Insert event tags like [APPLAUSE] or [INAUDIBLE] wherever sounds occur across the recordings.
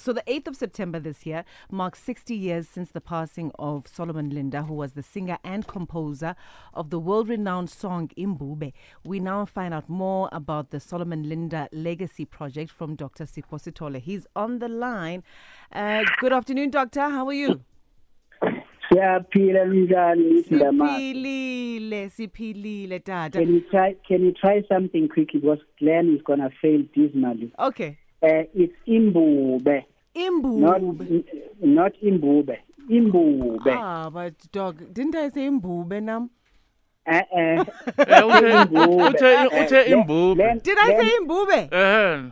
So the 8th of September this year marks 60 years since the passing of Solomon Linda, who was the singer and composer of the world-renowned song Imbube. We now find out more about the Solomon Linda Legacy Project from Dr. Sipho Sithole. He's on the line. Uh, good afternoon, Doctor. How are you? siyaphila njani ndama Siphilile, siphilile, tata. can you try can you try something quickly because Glenn is gonna fail dismally Okay. uh, it's imbube Imbube. not imbube imbube Ah, but dog, didn't I say imbube nam? uh, uh, [LAUGHS] Eh, uthe Imbube. uthe uthe imbube Did I Glenn- say imbube? eh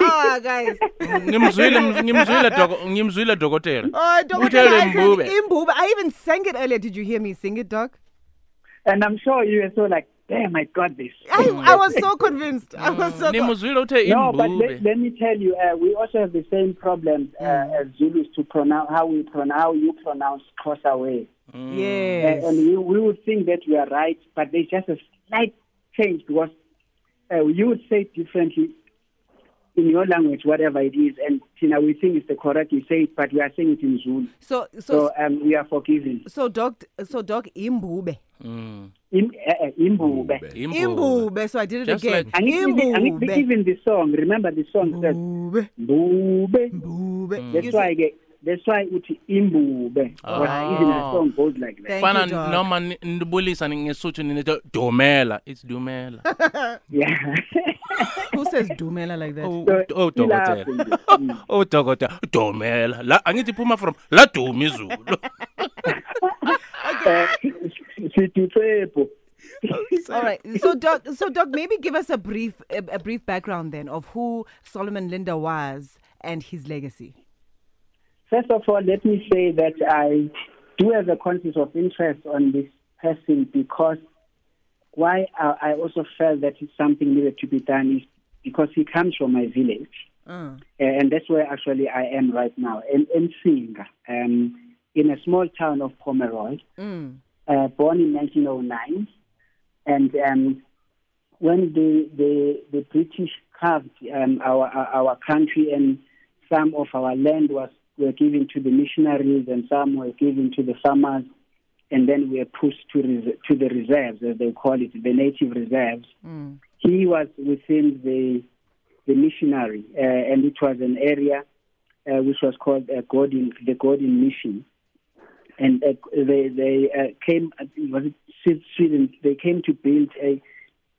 Ah, guys. [LAUGHS] ngimzwile ngimzwile dok ngimzwile dokotela Oh, Doctor, Uthe I imbube. imbube. I even sang it earlier. Did you hear me sing it, Doc? and I'm sure you were so like damn I got this [LAUGHS] I, I was so [LAUGHS] convinced. I was so. Con- nimuzwile uthe no but let, let me tell you uh, we also have the same problems uh, as Zulus to pronounce how we pronounce how you pronounce Xhosa way yes. Uh, and we, we would think that we are right, but there's just a slight change because uh, you would say differently in your language, whatever it is, and Tina, we think it's the correct you say it, but we are saying it in Zulu. so, so, So um, we are forgiven. so, Doc, so, Doc, imbube. Mm. In, uh, uh, imbube. imbube Imbube. So I did it Just again. like- And it, even, and it, even the song, remember the song says, Imbube. Mbube. Imbube. That's You why, I get, that's why uthi imbube. Because even the song goes like that. Thank fana you, Doc. noma ni- nibulisa ngesuthu ninethi domela it's domela [LAUGHS] Yeah. [LAUGHS] [LAUGHS] Who says dumela like that? oh So, [LAUGHS] oh dokotela ilapho nje. Mm. oh dokotela domela la angithi phuma from la duma izulu [LAUGHS] Uh, sithi tshepo. All right. So, Doc, so, Doc, maybe give us a brief, a, a brief background then of who Solomon Linda was and his legacy. First of all, let me say that I do have a conflict of interest on this person because why I, I also felt that it's something needed to be done is because he comes from my village, Uh, and that's where actually I am right now, in, in Singa, um, in a small town of Pomeroy, mm, uh, born in 1909, and um, when the, the the British carved um, our our our country and some of our land was were given to the missionaries and some were given to the farmers, and then we were pushed to res- to the reserves as they call it, the native reserves. mm, He was within the the missionary, uh, and it was an area uh, which was called uh, Gordon, the Gordon Mission and uh, they they uh, came uh, was it Sweden they came to build a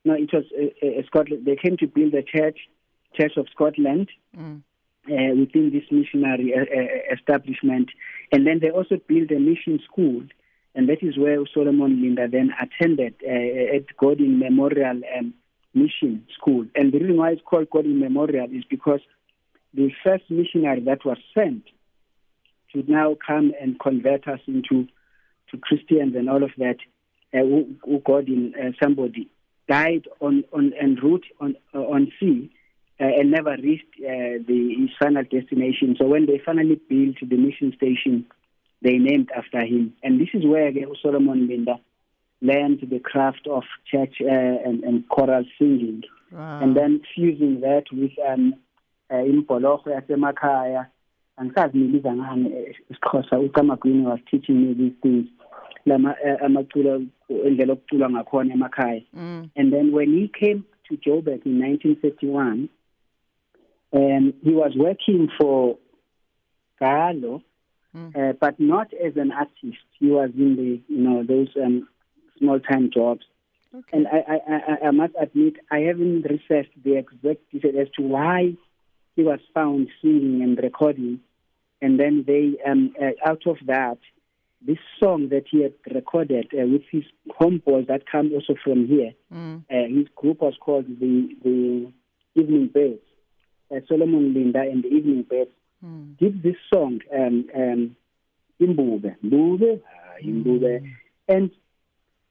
no it was uh, uh, Scotland they came to build a church Church of Scotland mm. uh, within this missionary uh, uh, establishment and then they also built a mission school and that is where Solomon Linda then attended uh, at Gordon Memorial um, Mission School and the reason why it's called Gordon Memorial is because the first missionary that was sent to now come and convert us into to Christians and all of that. Uh, uh, somebody died on on en route on uh, on sea uh, and never reached uh, the his final destination. So when they finally built the mission station, they named after him, and this is where Solomon Linda learned the craft of church uh, and, and choral singing. Wow. and then fusing that with um uh, imbholoho yasemakhaya. Angisazi miliza ngani eh, isixhosa? Ukamagwini was teaching me these things. Lama eh, amaculo indlela okuculwa ngakhona emakhaya. Mm, and then when he came to Joburg in 1931 um he was working for Gallo Mm. uh, but not as an artist he was in the you know those um small time jobs okay. and I, I, I, I must admit, I haven't researched the exact detail as to why he was found singing and recording. And then they, um, uh, out of that, this song that he had recorded uh, with his homeboys that come also from here, Mm, uh, his group was called the the Evening Birds. Uh, Solomon Linda and the Evening Birds mm, did this song, um, um, Imbube, Mbube, Imbube. And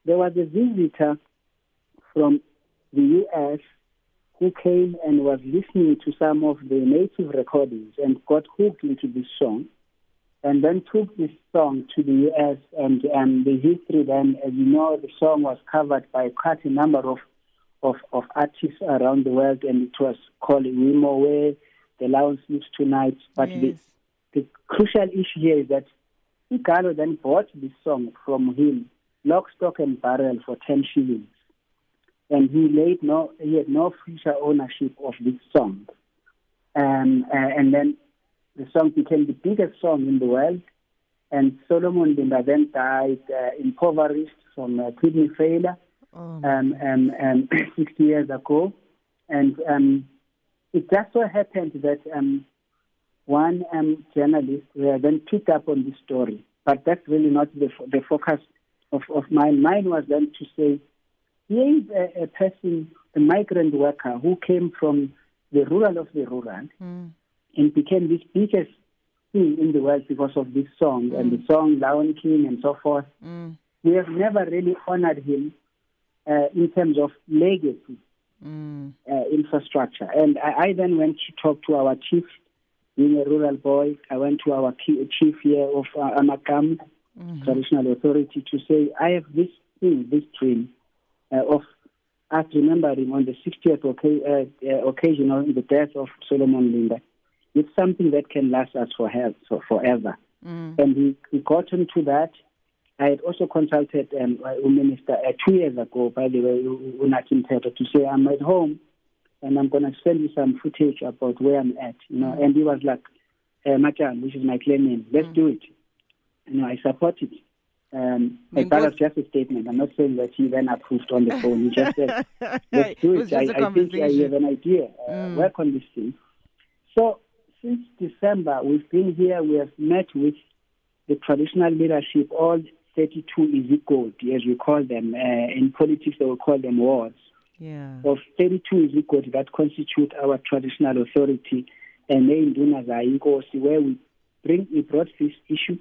there was a visitor from the U.S. who came and was listening to some of the native recordings and got hooked into this song and then took this song to the U.S. and um, the history then, as you know, the song was covered by quite a number of, of, of artists around the world and it was called Wimoweh, The Lion Sleeps Tonight. But the, yes. the crucial issue here is that Igalo then bought this song from him, lock, stock, and barrel for 10 shillings. And he laid no, he had no future ownership of this song. Um, uh, and then the song became the biggest song in the world. And Solomon Linda then died uh, impoverished from uh, kidney failure Oh, um, um, um, [COUGHS] 60 years ago. And um, it just so happened that um, one um, journalist then picked up on this story. But that's really not the, fo- the focus of, of mine. Mine was then to say, here is a, a person, a migrant worker who came from the rural of the rural mm, and became this biggest thing in the world because of this song and the song Lion King and so forth. mm, We have never really honored him uh, in terms of legacy mm, uh, infrastructure. And I, I then went to talk to our chief, being a rural boy. I went to our chief here of uh, Amakam Traditional Authority to say, I have this thing, this dream uh, of us remembering on the 60th oca- uh, uh, occasion of the death of Solomon Linda. It's something that can last us for health, so forever. mm, And we, we got into that. I had also consulted um, uh, Minister uh, two years ago, by the way, Unakim Teto, to say I'm at home and I'm going to send you some footage about where I'm at. You know, and he was like, uh, Machan, which is my claim name, let's do it. You know, I support it. Um, but that was just a statement. I'm not saying that he then approved on the phone. He just said, [LAUGHS] let's do it it. I, a I think I have an idea. Uh, Work on this thing. So since December, we've been here. We have met with the traditional leadership, all 32 Izigodi, as we call them. Uh, in politics, they will call them wards Yeah. of 32 Izigodi that constitute our traditional authority. And they Zainkosi, where we bring, we brought this issue.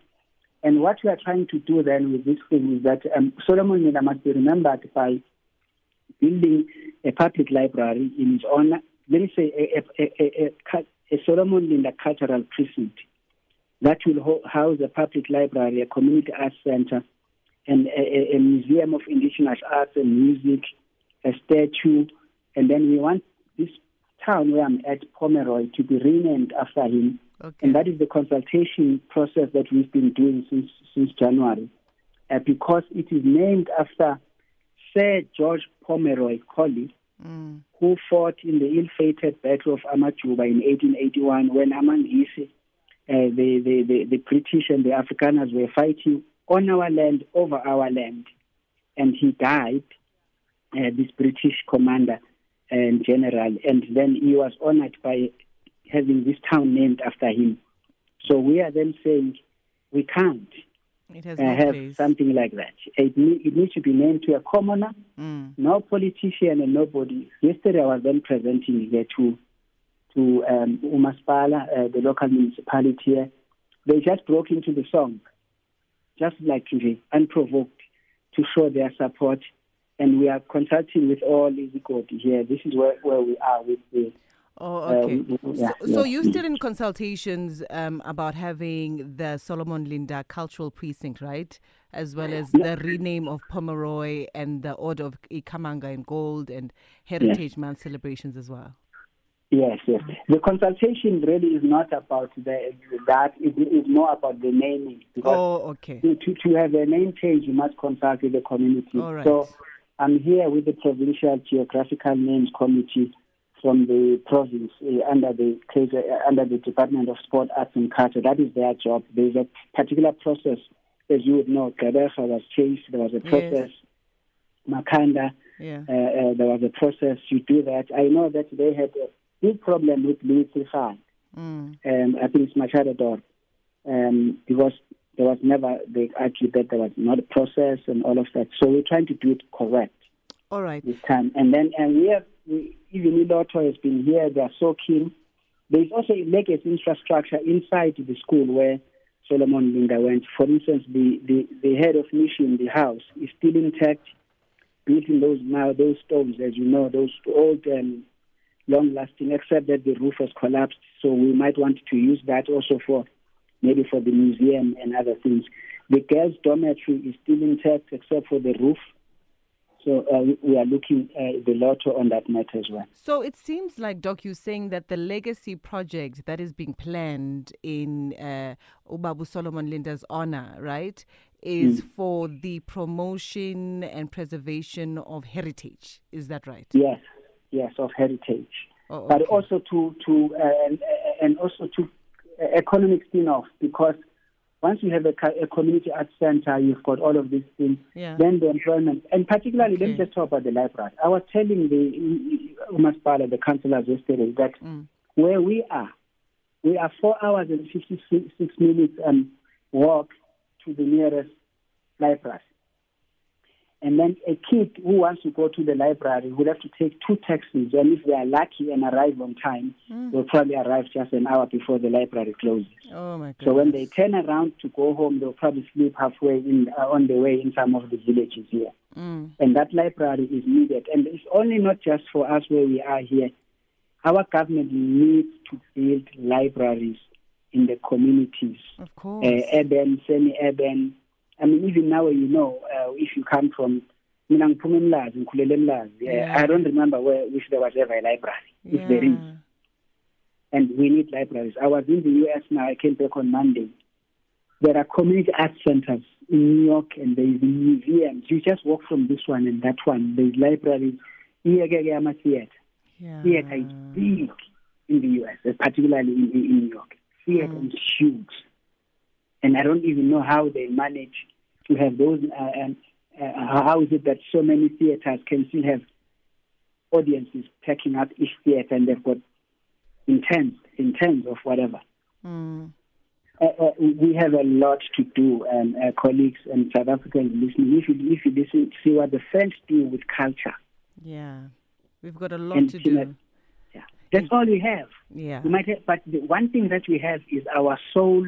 And what we are trying to do then with this thing is that um, Solomon Linda must be remembered by building a public library in his honor. Let me say a, a, a, a, a, a Solomon Linda Cultural Precinct that will ho- house a public library, a community arts center, and a, a, a museum of indigenous arts and music, a statue, and then we want this town where I'm at, Pomeroy, to be renamed after him. Okay. And that is the consultation process that we've been doing since since January, uh, because it is named after Sir George Pomeroy Colley, Mm, who fought in the ill-fated Battle of Amajuba in 1881 when Amangisi, uh, the, the, the, the British and the Afrikaners were fighting on our land, over our land. And he died, uh, this British commander and general, and then he was honored by having this town named after him. So we are then saying we can't it has uh, no have place. something like that. It, it needs to be named to a commoner Mm, no politician and nobody. Yesterday I was then presenting here to to um, Umaspala, uh, the local municipality here. They just broke into the song, just like nje, unprovoked, to show their support. And we are consulting with all Izigodi here. This is where, where we are with the. Oh, okay. Um, yeah, so, so you're still in consultations um, about having the Solomon Linda Cultural Precinct, right? As well as the rename of Pomeroy and the Order of Ikhamanga in Gold and Heritage Month celebrations as well. Yes, yes. The consultation really is not about the, that. It is more about the naming. Oh, okay. to, to, have a name change, you must consult with the community. All right. So I'm here with the Provincial Geographical Names Committee from the province uh, under the uh, under the Department of Sport, Arts and Culture. That is their job. There's a particular process, as you would know. Gadefa was changed. There was a Yes. process. Makhanda, Yeah. uh, uh, there was a process. You do that. I know that they had a big problem with Louis Trichardt Mm, um, I think it's Machado Dor, um, because there was never, they argued that there was not a process and all of that. So we're trying to do it correct all right. this time. And then, and we have, we, even Iloto has been here, they are so keen. There's also a legacy infrastructure inside the school where Solomon Linda went. For instance, the, the, the head of mission, the house, is still intact, built in those now, those stones, as you know, those old um, long lasting, except that the roof has collapsed. So we might want to use that also for maybe for the museum and other things. The girls' dormitory is still intact except for the roof. So uh, we- are looking uh, the lotto on that matter as well. So it seems like, Doc, you're saying that the legacy project that is being planned in uh, Ubabu Solomon Linda's honor, right, is for the promotion and preservation of heritage. Is that right? Yes, yes, of heritage, Oh, but also to to uh, and, and also to uh, economic spin-off because once you have a, a community arts center, you've got all of these things. Yeah. Then the employment, and particularly, let me just talk about the library. I was telling the Umaspala, the councillors yesterday, that Mm. where we are, we are four hours and fifty-six minutes um, walk to the nearest library. And then a kid who wants to go to the library will have to take two taxis, and if they are lucky and arrive on time, they'll probably arrive just an hour before the library closes. Oh, my goodness. So when they turn around to go home, they'll probably sleep halfway in uh, on the way in some of the villages here. Mm. And that library is needed. And it's only not just for us where we are here. Our government needs to build libraries in the communities, Of course. uh, urban, semi-urban. I mean, even now, you know, uh, if you come from mina ngiphume emlazi ngikhulele emlazi Yeah. i don't remember where if there was ever a library if there is and we need libraries. I was in the US now. I came back on Monday. There are community art centers in New York, and there is museums. You just walk from this one and that one. There's libraries. Iyekeke. Yeah. Theater is big in the US, particularly in, in, New York. Theater Mm. is huge, and I don't even know how they manage to have those. Uh, um, uh, how is it that so many theaters can still have audiences packing up each theater, and they've got in tens of whatever. Mm. Uh, uh, we have a lot to do, um, uh, colleagues and South Africans listening. If you if you listen, see what the French do with culture. Yeah. We've got a lot And to do. Yeah, that's all we have. Yeah. We might have, but the one thing that we have is our soul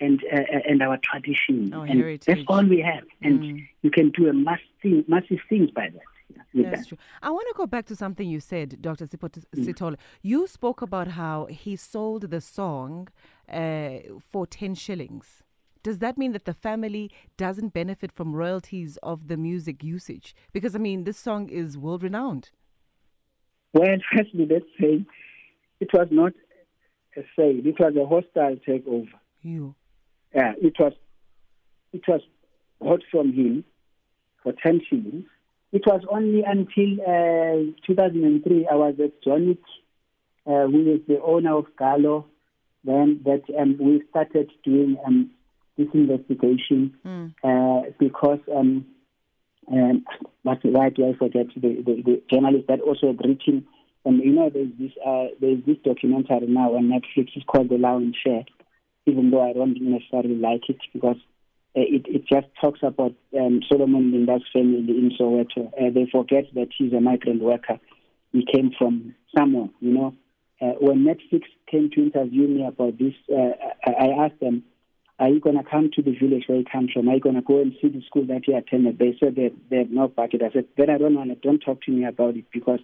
and uh, and our tradition, Our and heritage. that's all we have. And Mm. you can do a massive massive things by that. yeah, That's that. true. I want to go back to something you said, Dr. Sipot- Mm. You spoke about how he sold the song uh, for 10 shillings. Does that mean that the family doesn't benefit from royalties of the music usage? Because, I mean, this song is world renowned. Well, [LAUGHS] firstly, let's say it was not a sale; it was a hostile takeover. You. Yeah, it was it was bought from him for ten shillings. It was only until uh, 2003 I was at Johnnic, uh, who is the owner of Gallo, then that um, we started doing um, this investigation Mm. uh, because um, um, what, why do I forget the, the, the journalist that also had written and you know there's this uh, there's this documentary now on Netflix it's called The Lion Share even though I don't necessarily like it because uh, it it just talks about um, Solomon Linda's family in Soweto. Uh, they forget that he's a migrant worker. He came from somewhere, you know. Uh, when Netflix came to interview me about this, uh, I, I asked them, "Are you going to come to the village where he comes from? Are you going to go and see the school that he attended?" They said they they have no budget. I said, "Then I don't want it. Don't talk to me about it because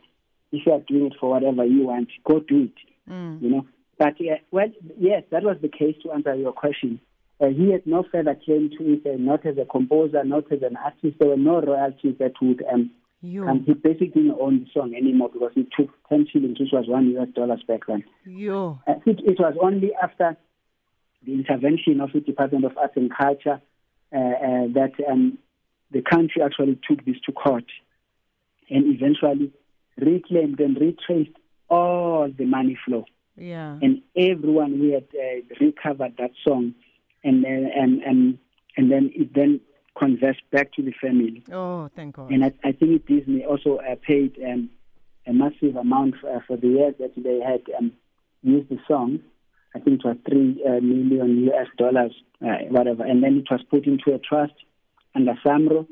if you are doing it for whatever you want, go do it." Mm. you know. But yeah, well, yes, that was the case to answer your question. Uh, he had no further claim to it, uh, not as a composer, not as an artist. There were no royalties that would um, You. come. He basically didn't own the song anymore because he took 10 shillings, which was one US dollars back then. You. Uh, it, it was only after the intervention of the Department of Arts and Culture uh, uh, that um, the country actually took this to court and eventually reclaimed and retraced all the money flow Yeah. and everyone we had uh, recovered that song, and uh, and and and then it then conversed back to the family. Oh, thank God. And I, I think Disney also uh, paid um, a massive amount uh, for the years that they had um, used the song. I think it was three uh, million US dollars, uh, whatever, and then it was put into a trust under Samro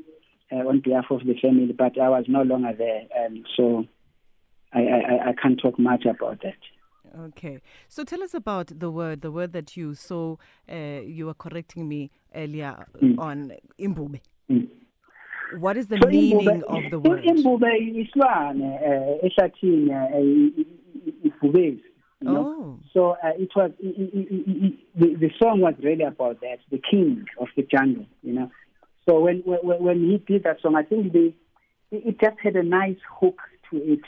uh, on behalf of the family. But I was no longer there, um, so I, I, I can't talk much about that. Okay. So tell us about the word, the word that you so uh, you were correcting me earlier Mm. on imbube. Mm. What is the So meaning imbuba- of the word? Imbuba isilwane eh, ehlathini eh, ifubezi. you know. Oh. So uh, it was i- i- i- i- the, the song was really about that, the king of the jungle, you know. So when when, when he did that song, I think the it, it just had a nice hook to it.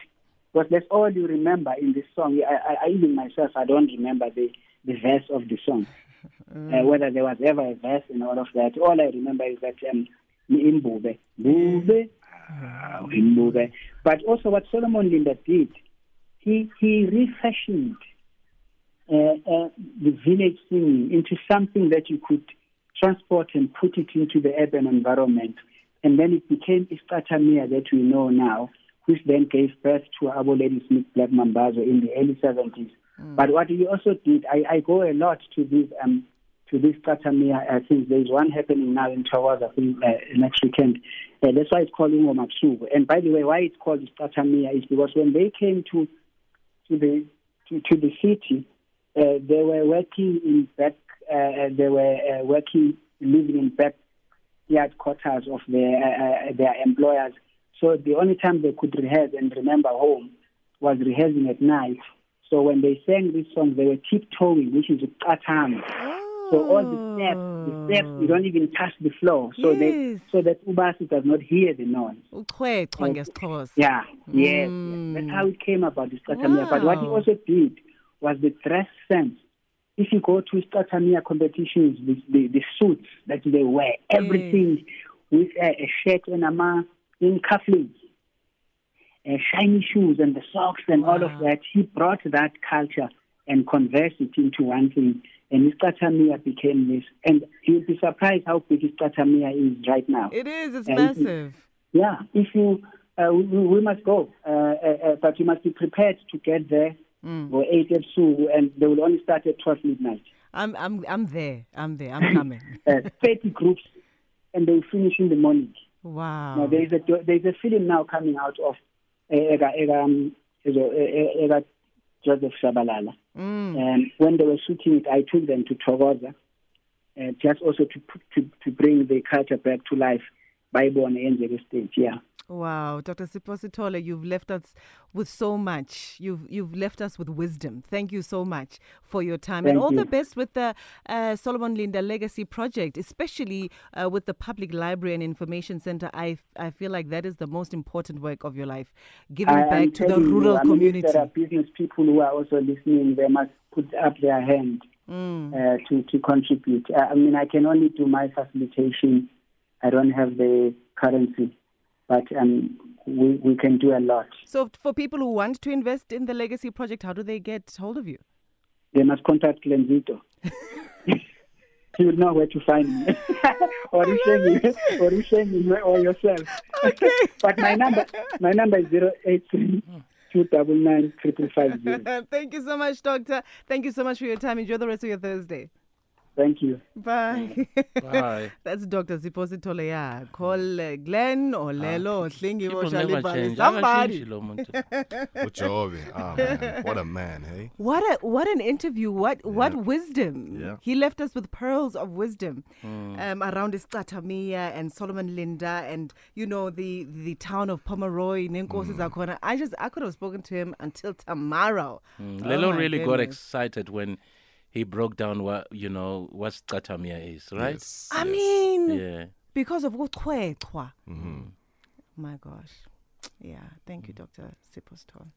Because that's all you remember in this song. I, I, I even myself, I don't remember the, the verse of the song. Uh, whether there was ever a verse and all of that. All I remember is that um, Imbube, Bube, ah, But also what Solomon Linda did, he he refashioned uh, uh, the village singing into something that you could transport and put it into the urban environment. And then it became Isicathamiya that we know now, which then gave birth to Abo Ladysmith Black Mambazo in the early 70s. Mm. But what we also did, I, I go a lot to these um, to this Katamia uh, things. There's one happening now in think, uh, next weekend. Uh, that's why it's called Ngomaksuku. And by the way, why it's called Katamia is because when they came to to the to, to the city, uh, they were working in back. Uh, they were uh, working, living in backyard quarters of their uh, uh, their employers. So the only time they could rehearse and remember home was rehearsing at night. So when they sang this song, they were tiptoeing, which is katang. So all the steps, the steps, you don't even touch the floor, so yes. that so that Ubasi does not hear the noise. Ngesixhosa. Yeah, yes, Mm. yes. That's how it came about this Statamia. But what he also did was the dress sense. If you go to Statamia competitions, the, the, the suits that they wear, everything with a, a shirt and a mask in cufflinks, uh, shiny shoes and the socks and all of that, he brought that culture and converted it into one thing. And Isicathamiya became this. And you'll be surprised how big Isicathamiya is right now. It is. It's And- massive. Yeah, if you, uh, we, we must go, uh, uh, uh, but you must be prepared to get there Mm. for 8 at 2, and they will only start at 12 midnight. I'm. I'm. I'm there. I'm there. I'm coming. [LAUGHS] Uh, 30 groups, and they will finish in the morning. Wow. Now, there is a there is a film now coming out of Ega, Ega, Ega, Joseph Shabalala. Mm. And when they were shooting it, I took them to Togoza, uh, eh, just also to, to to bring the culture back to life by born and the stage. Yeah. Wow, Dr. Sipho Sithole, you've left us with so much. You've you've left us with wisdom. Thank you so much for your time and all you. the best with the uh, Solomon Linda Legacy Project, especially uh, with the Public Library and Information Center. I I feel like that is the most important work of your life, giving I back to the you, rural I mean, community. There are business people who are also listening, they must put up their hand Mm. uh, to to contribute. I mean, I can only do my facilitation. I don't have the currency, but um, we we can do a lot. So, for people who want to invest in the Legacy Project, how do they get hold of you? They must contact Lenzito. [LAUGHS] he will know where to find me, [LAUGHS] or Ushengi, or Ushengi, or yourself. Okay. [LAUGHS] but my number, my number is zero eight three two double nine triple five zero. Thank you so much, Doctor. Thank you so much for your time. Enjoy the rest of your Thursday. Thank you. Bye. Bye. [LAUGHS] That's Dr. Sipho Sithole. Yeah. Call uh, Glenn or Lelo or Hlingi People or never Shalibali. Somebody. Akashintshi lo muntu. Oh man, what a man, hey. What a what an interview! What what wisdom! Yeah. He left us with pearls of wisdom um, around Isicathamiya and Solomon Linda and you know the the town of Pomeroy, Nenkosi Zakhona. I just I could have spoken to him until tomorrow. Mm, Oh Lelo my really got excited when he broke down what you know what Skatamia is, right? Yes, I yes. mean, Yeah. because of uqhweqhwa. Mhm. My gosh. Yeah. Thank you, Dr. Sipho Sithole.